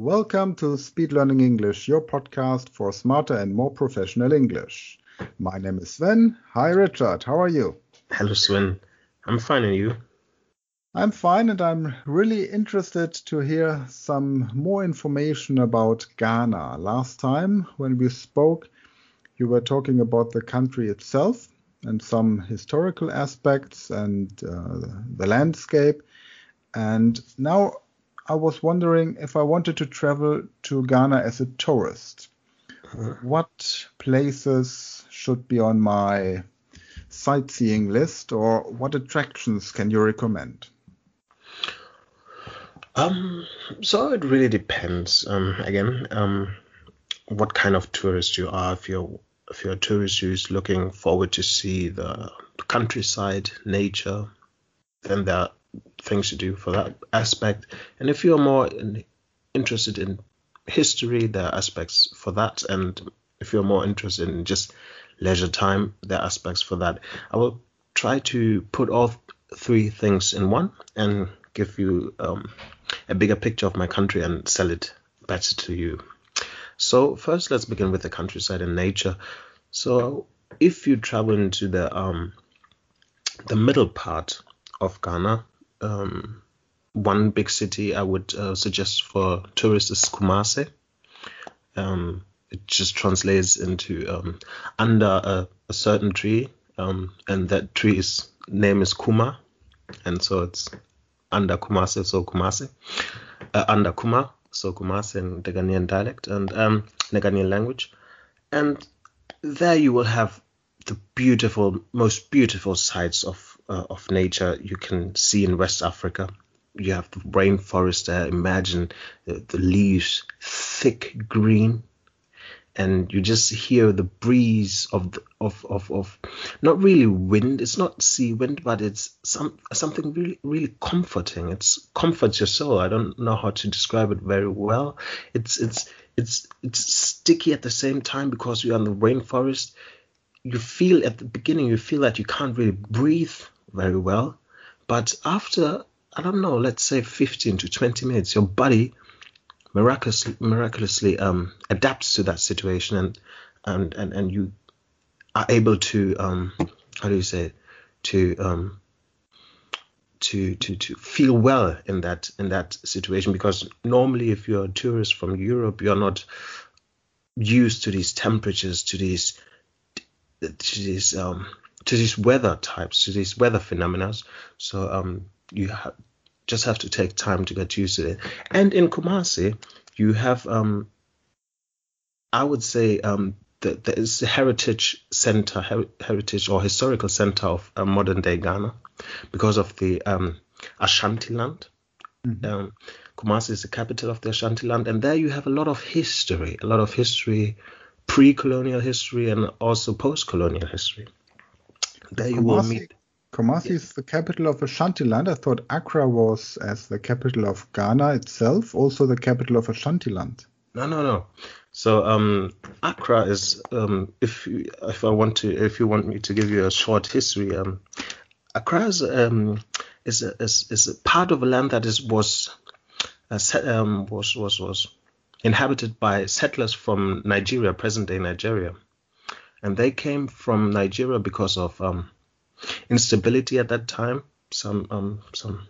Welcome to Speed Learning English, your podcast for smarter and more professional English. My name is Sven. Hi, Richard. How are you? Hello, Sven. I'm fine, and you? I'm fine, and I'm really interested to hear some more information about Ghana. Last time, when we spoke, you were talking about the country itself and some historical aspects and uh, the landscape. And now I was wondering if I wanted to travel to Ghana as a tourist, uh-huh. what places should be on my sightseeing list or what attractions can you recommend? Um, so it really depends. Um, again, um, what kind of tourist you are. If you're if you're a tourist who's looking forward to see the, the countryside, nature, then there are things to do for that aspect. And if you're more in, interested in history, there are aspects for that. And if you're more interested in just leisure time, there are aspects for that. I will try to put all three things in one and give you um, a bigger picture of my country and sell it better to you. So first, let's begin with the countryside and nature. So if you travel into the um, the middle part of Ghana, um, one big city I would uh, suggest for tourists is Kumasi. Um, it just translates into um, under a, a, certain tree, um, and that tree's name is Kuma, and so it's under Kumasi, so Kumasi, uh, under Kuma, so Kumasi in the Ghanaian dialect and um, the Ghanaian language. And there you will have the beautiful, most beautiful sights of uh, of nature you can see in West Africa. You have the rainforest there. Imagine the, the leaves thick green, and you just hear the breeze of the, of, of of not really wind it's not sea wind but it's some something really really comforting it's comforts your soul i don't know how to describe it very well it's it's it's it's sticky at the same time because you're in the rainforest you feel at the beginning you feel that you can't really breathe very well. But after i don't know let's say 15 to 20 minutes your body miraculously miraculously um, adapts to that situation and and and, and you are able to um, how do you say to um, to to to feel well in that in that situation because normally if you're a tourist from Europe you're not used to these temperatures to these to these um to these weather types to these weather phenomena so um you have just have to take time to get used to it. And in Kumasi, you have, um, I would say, um, is a heritage center, her- heritage or historical center of uh, modern day Ghana, because of the um, Ashanti land. Mm-hmm. Um, Kumasi is the capital of the Ashanti land, and there you have a lot of history, a lot of history, pre-colonial history, and also post-colonial history. There you Kumasi, will meet. Kumasi is the capital of Ashantiland. I thought Accra was as the capital of Ghana itself, also the capital of Ashantiland. No, no, no. So um, Accra is um, if if I want to if you want me to give you a short history, um, Accra is um, is, a, is is a part of a land that is was uh, um, was was was inhabited by settlers from Nigeria, present day Nigeria, and they came from Nigeria because of um, instability at that time. Some um some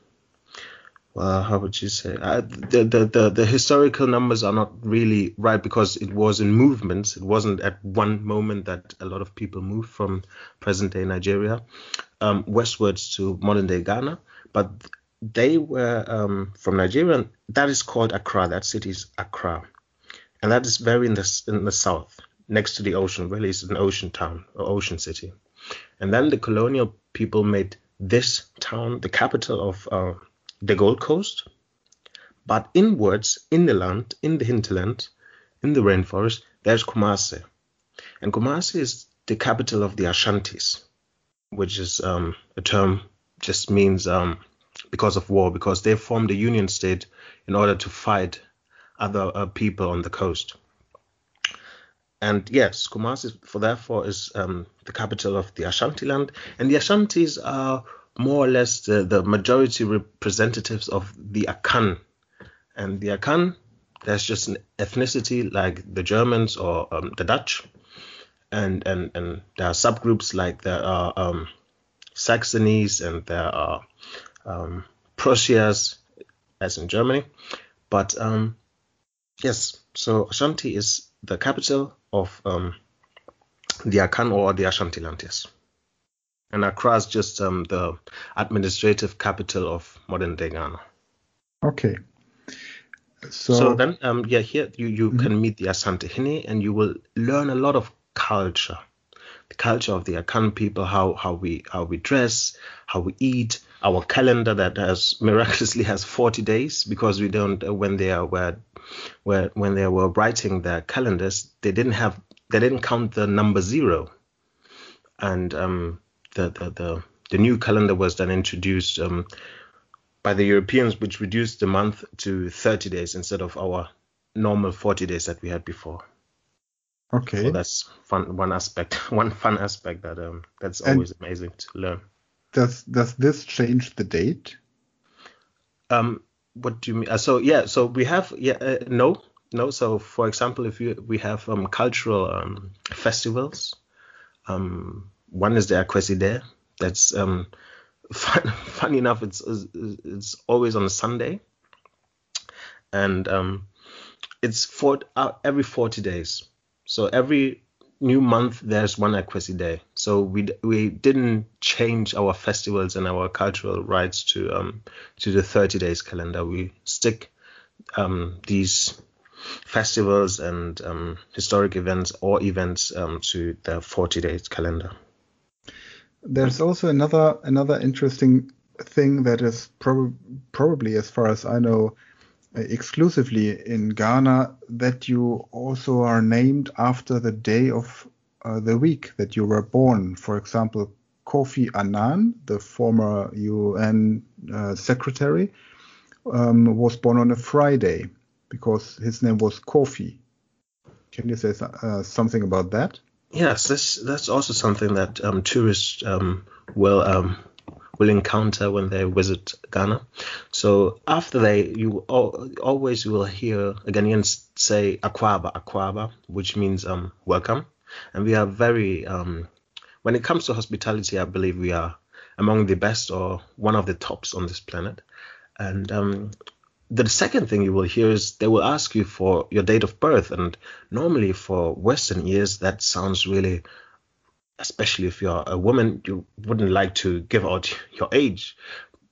well, how would you say? The, the, the the historical numbers are not really right because it was in movements. It wasn't at one moment that a lot of people moved from present day Nigeria um, westwards to modern day Ghana, but they were um, from Nigeria. That is called Accra. That city is Accra, and that is very in the in the south, next to the ocean. Really, it's an ocean town or ocean city. And then the colonial people made this town the capital of uh, the Gold Coast. But inwards, in the land, in the hinterland, in the rainforest, there's Kumasi. And Kumasi is the capital of the Ashantis, which is um, a term just means um, because of war, because they formed a union state in order to fight other uh, people on the coast. And yes, Kumasi, for therefore, is um, the capital of the Ashanti land, and the Ashantis are more or less the, the majority representatives of the Akan, and the Akan there's just an ethnicity like the Germans or um, the Dutch, and and and there are subgroups like there are um, Saxonies and there are um, Prussias, as in Germany. But um, yes, so Ashanti is the capital of um, the Akan or the Ashantiland, yes. And Accra is just um, the administrative capital of modern day Ghana. Okay. So, so then, um, yeah, here you, you mm-hmm. can meet the Asantehene and you will learn a lot of culture, the culture of the Akan people, how how we how we dress, how we eat, our calendar that has miraculously has 40 days because we don't uh, when they are were, were when they were writing their calendars they didn't have they didn't count the number zero, and um, the, the the the new calendar was then introduced um, by the Europeans, which reduced the month to 30 days instead of our normal 40 days that we had before. Okay. So that's fun. One aspect, one fun aspect that um that's always and amazing to learn. Does does this change the date? Um, what do you mean? Uh, so yeah, so we have yeah uh, no no. So for example, if you we have um cultural um festivals, um one is the Akwesi That's um fun, funny enough, it's it's always on a Sunday, and um, it's for uh, every 40 days. So every new month there's one Akwasidae. So we we didn't change our festivals and our cultural rights to um to the 30 days calendar. We stick um these festivals and um, historic events or events um, to the 40 days calendar. There's also another another interesting thing that is prob- probably, as far as I know, exclusively in Ghana that you also are named after the day of uh, the week that you were born. For example, Kofi Annan, the former UN uh, secretary, um, was born on a Friday because his name was Kofi. Can you say uh, something about that? Yes, this that's also something that um, tourists um, will um, will encounter when they visit Ghana. So after they, you always will hear Ghanaians say "Akwaaba, Akwaaba," which means um, welcome. And we are very, um, when it comes to hospitality, I believe we are among the best or one of the tops on this planet. And um, the second thing you will hear is they will ask you for your date of birth. And normally for Western ears, that sounds really, especially if you're a woman, you wouldn't like to give out your age.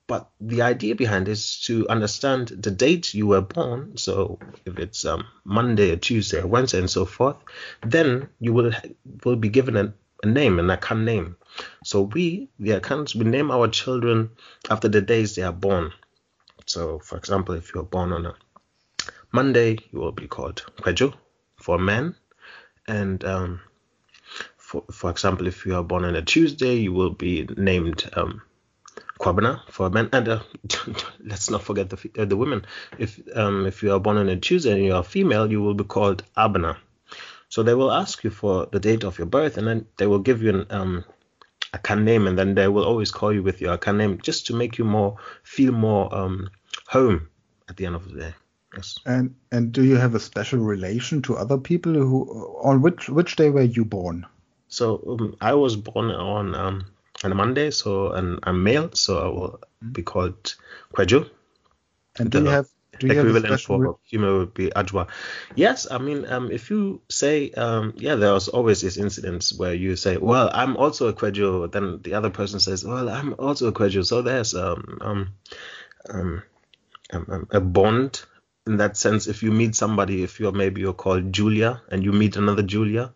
But the idea behind is to understand the date you were born. So if it's um, Monday or Tuesday or Wednesday and so forth, then you will will be given a, a name, an Akan name. So we, the Akans, we name our children after the days they are born. So, for example, if you're born on a Monday, you will be called Kwejo for a man. And um, for, for example, if you are born on a Tuesday, you will be named um, Kwabena for a man. And uh, let's not forget the uh, the women. If um, if you are born on a Tuesday and you are female, you will be called Abena. So they will ask you for the date of your birth, and then they will give you an um, Akan name, and then they will always call you with your Akan name just to make you more feel more um, home at the end of the day. Yes. And and do you have a special relation to other people who on which which day were you born? So um, I was born on um, on a Monday, so and I'm male, so I will mm-hmm. be called Kwejo. And do you have do you equivalent for female would be Adwoa. Yes, I mean, um, if you say, um, yeah, there was always this incidents where you say, well, I'm also a Kwejo, then the other person says, well, I'm also a Kwejo. So there's um, um, um, um, um, a bond in that sense. If you meet somebody, if you're maybe you're called Julia and you meet another Julia,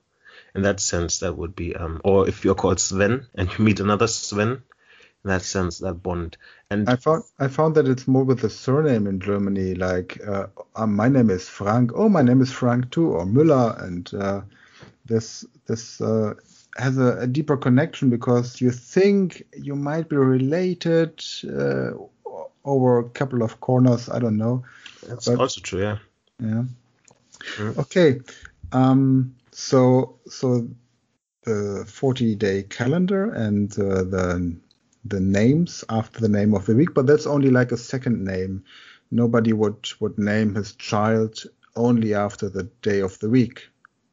in that sense, that would be, um, or if you're called Sven and you meet another Sven, in that sense, that bond. And I found I found that it's more with the surname in Germany. Like, uh, uh, my name is Frank. Oh, my name is Frank too, or Müller, and uh, this this uh, has a, a, deeper connection because you think you might be related uh, over a couple of corners. I don't know. That's but, also true. Yeah. Yeah. Mm. Okay. Um, so so the 40 day calendar and uh, the the names after the name of the week, but that's only like a second name. Nobody would would name his child only after the day of the week,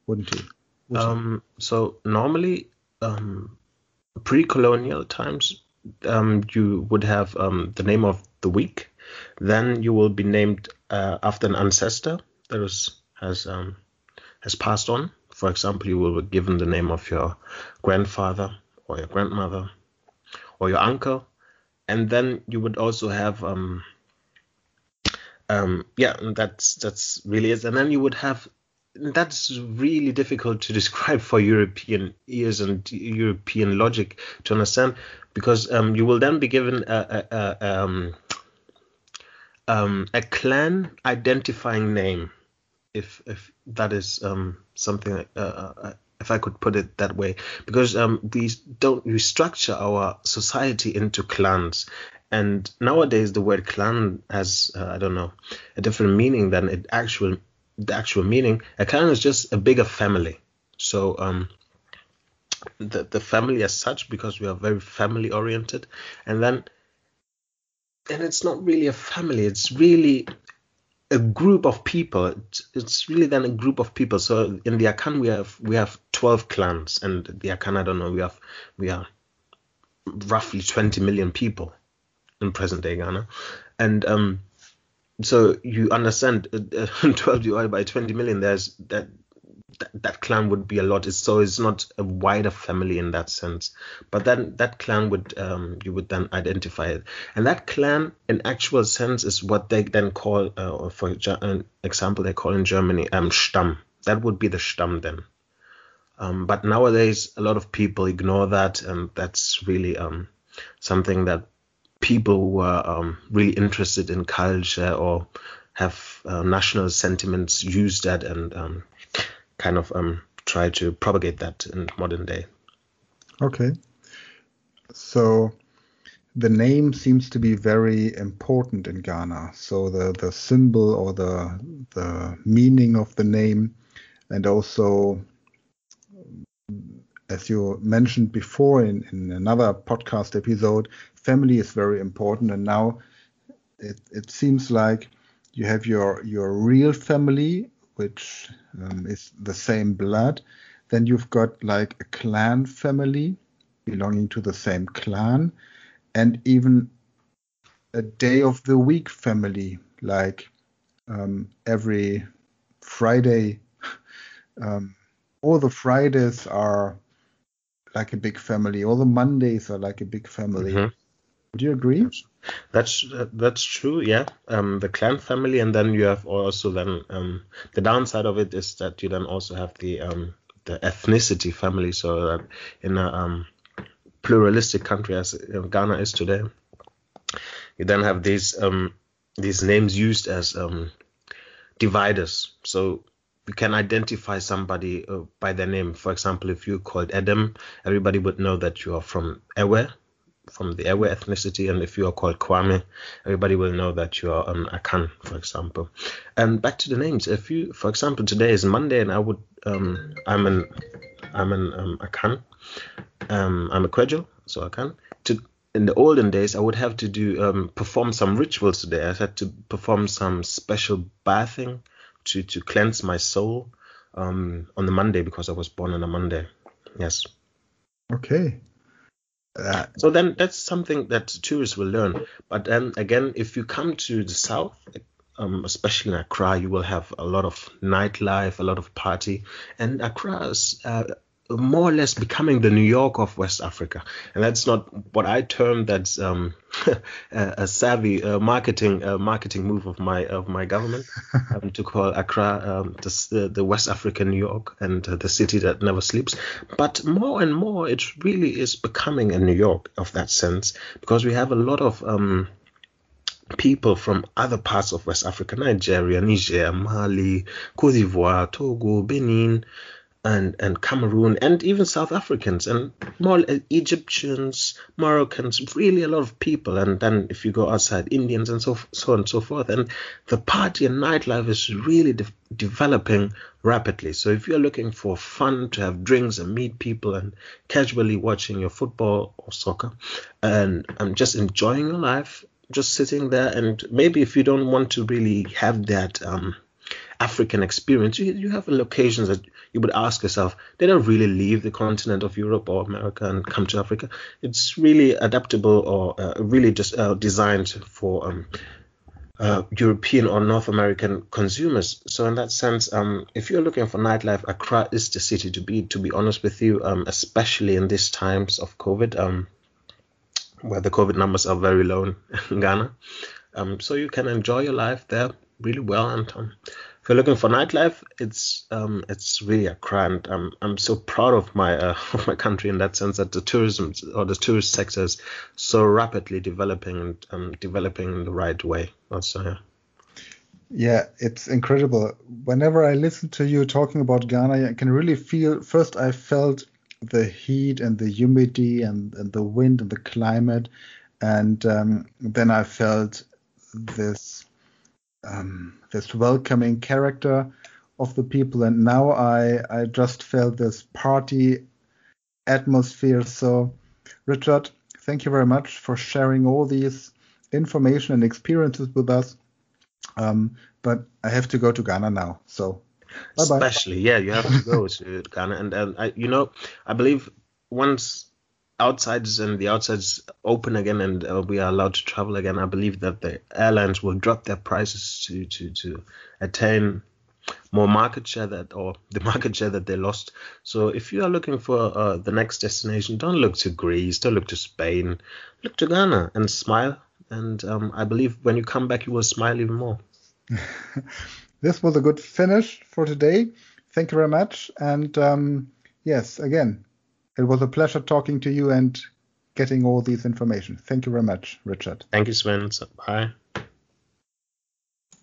wouldn't he? Um? So normally, um, pre-colonial times, um, you would have um, the name of the week. Then you will be named uh, after an ancestor that has um, has passed on. For example, you will be given the name of your grandfather or your grandmother or your uncle, and then you would also have um, um, yeah, that's that's really it. And then you would have that's really difficult to describe for European ears and European logic to understand because um, you will then be given a, a, a, um, um, a clan identifying name, if if that is um, something uh, uh, if I could put it that way, because um, we don't we structure our society into clans, and nowadays the word clan has uh, I don't know a different meaning than it actual the actual meaning. A clan is just a bigger family. So um, the the family as such, because we are very family oriented, and then and it's not really a family. It's really a group of people. It's, really then a group of people. So in the Akan we have we have twelve clans, and the Akan I don't know we have we are roughly twenty million people in present day Ghana, and um so you understand uh, 12 divided by 20 million there's that, that that clan would be a lot. So it's not a wider family in that sense. But then that clan would um, you would then identify it. And that clan in actual sense is what they then call uh, for example they call in germany um stamm. That would be the stamm then. Um, but nowadays a lot of people ignore that and that's really um, something that people who are um, really interested in culture or have uh, national sentiments use that and um, kind of um, try to propagate that in modern day. Okay. So the name seems to be very important in Ghana. So the, the symbol or the the meaning of the name and also as you mentioned before in, in another podcast episode, family is very important. And now it, it seems like you have your your real family, which um, is the same blood. Then you've got like a clan family belonging to the same clan, and even a day of the week family, like um, every Friday. Um, all the Fridays are like a big family. All the Mondays are like a big family. Mm-hmm. Would you agree? That's that's true. Yeah, um, the clan family, and then you have also then um, the downside of it is that you then also have the um, the ethnicity family. So that in a um, pluralistic country as Ghana is today, you then have these um, these names used as um, dividers. So you can identify somebody uh, by their name. For example, if you're called Adam, everybody would know that you are from Ewe, from the Ewe ethnicity, and if you are called Kwame, everybody will know that you are an Akan, for example. And back to the names. If you, for example, today is Monday, and I would, um, I'm an, I'm an um, Akan, um, I'm a Kwejo, so Akan. To in the olden days, I would have to do um, perform some rituals today. I had to perform some special bathing to to cleanse my soul um, on the Monday because I was born on a Monday. Yes. Okay. So then that's something that tourists will learn. But then again, if you come to the south, um, especially in Accra, you will have a lot of nightlife, a lot of party, and Accra is uh, more or less becoming the New York of West Africa, and that's not what I term that's um, a, savvy uh, marketing uh, marketing move of my of my government um, to call Accra um, the, the West African New York and uh, the city that never sleeps. But more and more, it really is becoming a New York of that sense because we have a lot of um, people from other parts of West Africa, Nigeria, Niger, Mali, Cote d'Ivoire, Togo, Benin, and and Cameroon and even South Africans and more Egyptians, Moroccans, really a lot of people. And then if you go outside, Indians and so so on and so forth. And the party and nightlife is really de- developing rapidly. So if you're looking for fun to have drinks and meet people and casually watching your football or soccer and and just enjoying your life, just sitting there and maybe if you don't want to really have that um, African experience, you, you have locations that you would ask yourself, they don't really leave the continent of Europe or America and come to Africa? It's really adaptable or uh, really just uh, designed for um, uh, European or North American consumers. So in that sense, um, if you're looking for nightlife, Accra is the city to be. To be honest with you, um, especially in these times of COVID, um, where the COVID numbers are very low in Ghana, um, so you can enjoy your life there really well and um, if you're looking for nightlife, it's um, it's really Accra. I'm I'm so proud of my uh, of my country in that sense that the tourism or the tourist sector is so rapidly developing and um, developing in the right way. Also, yeah. Yeah, it's incredible. Whenever I listen to you talking about Ghana, I can really feel. First, I felt the heat and the humidity and, and the wind and the climate, and um, then I felt this um, this welcoming character of the people. And now I I just felt this party atmosphere. So, Richard, thank you very much for sharing all these information and experiences with us. Um, but I have to go to Ghana now. So, bye-bye. especially yeah, you have to go to Ghana, and, and I, you know, I believe once outsides and the outsides open again and uh, we are allowed to travel again, I believe that the airlines will drop their prices to to to attain more market share that or the market share that they lost. So if you are looking for uh, the next destination, don't look to Greece, don't look to Spain, look to Ghana and smile. And um, I believe when you come back, you will smile even more. this was a good finish for today. Thank you very much. And um, yes, again, it was a pleasure talking to you and getting all these information. Thank you very much, Richard. Thank you, Sven. Bye.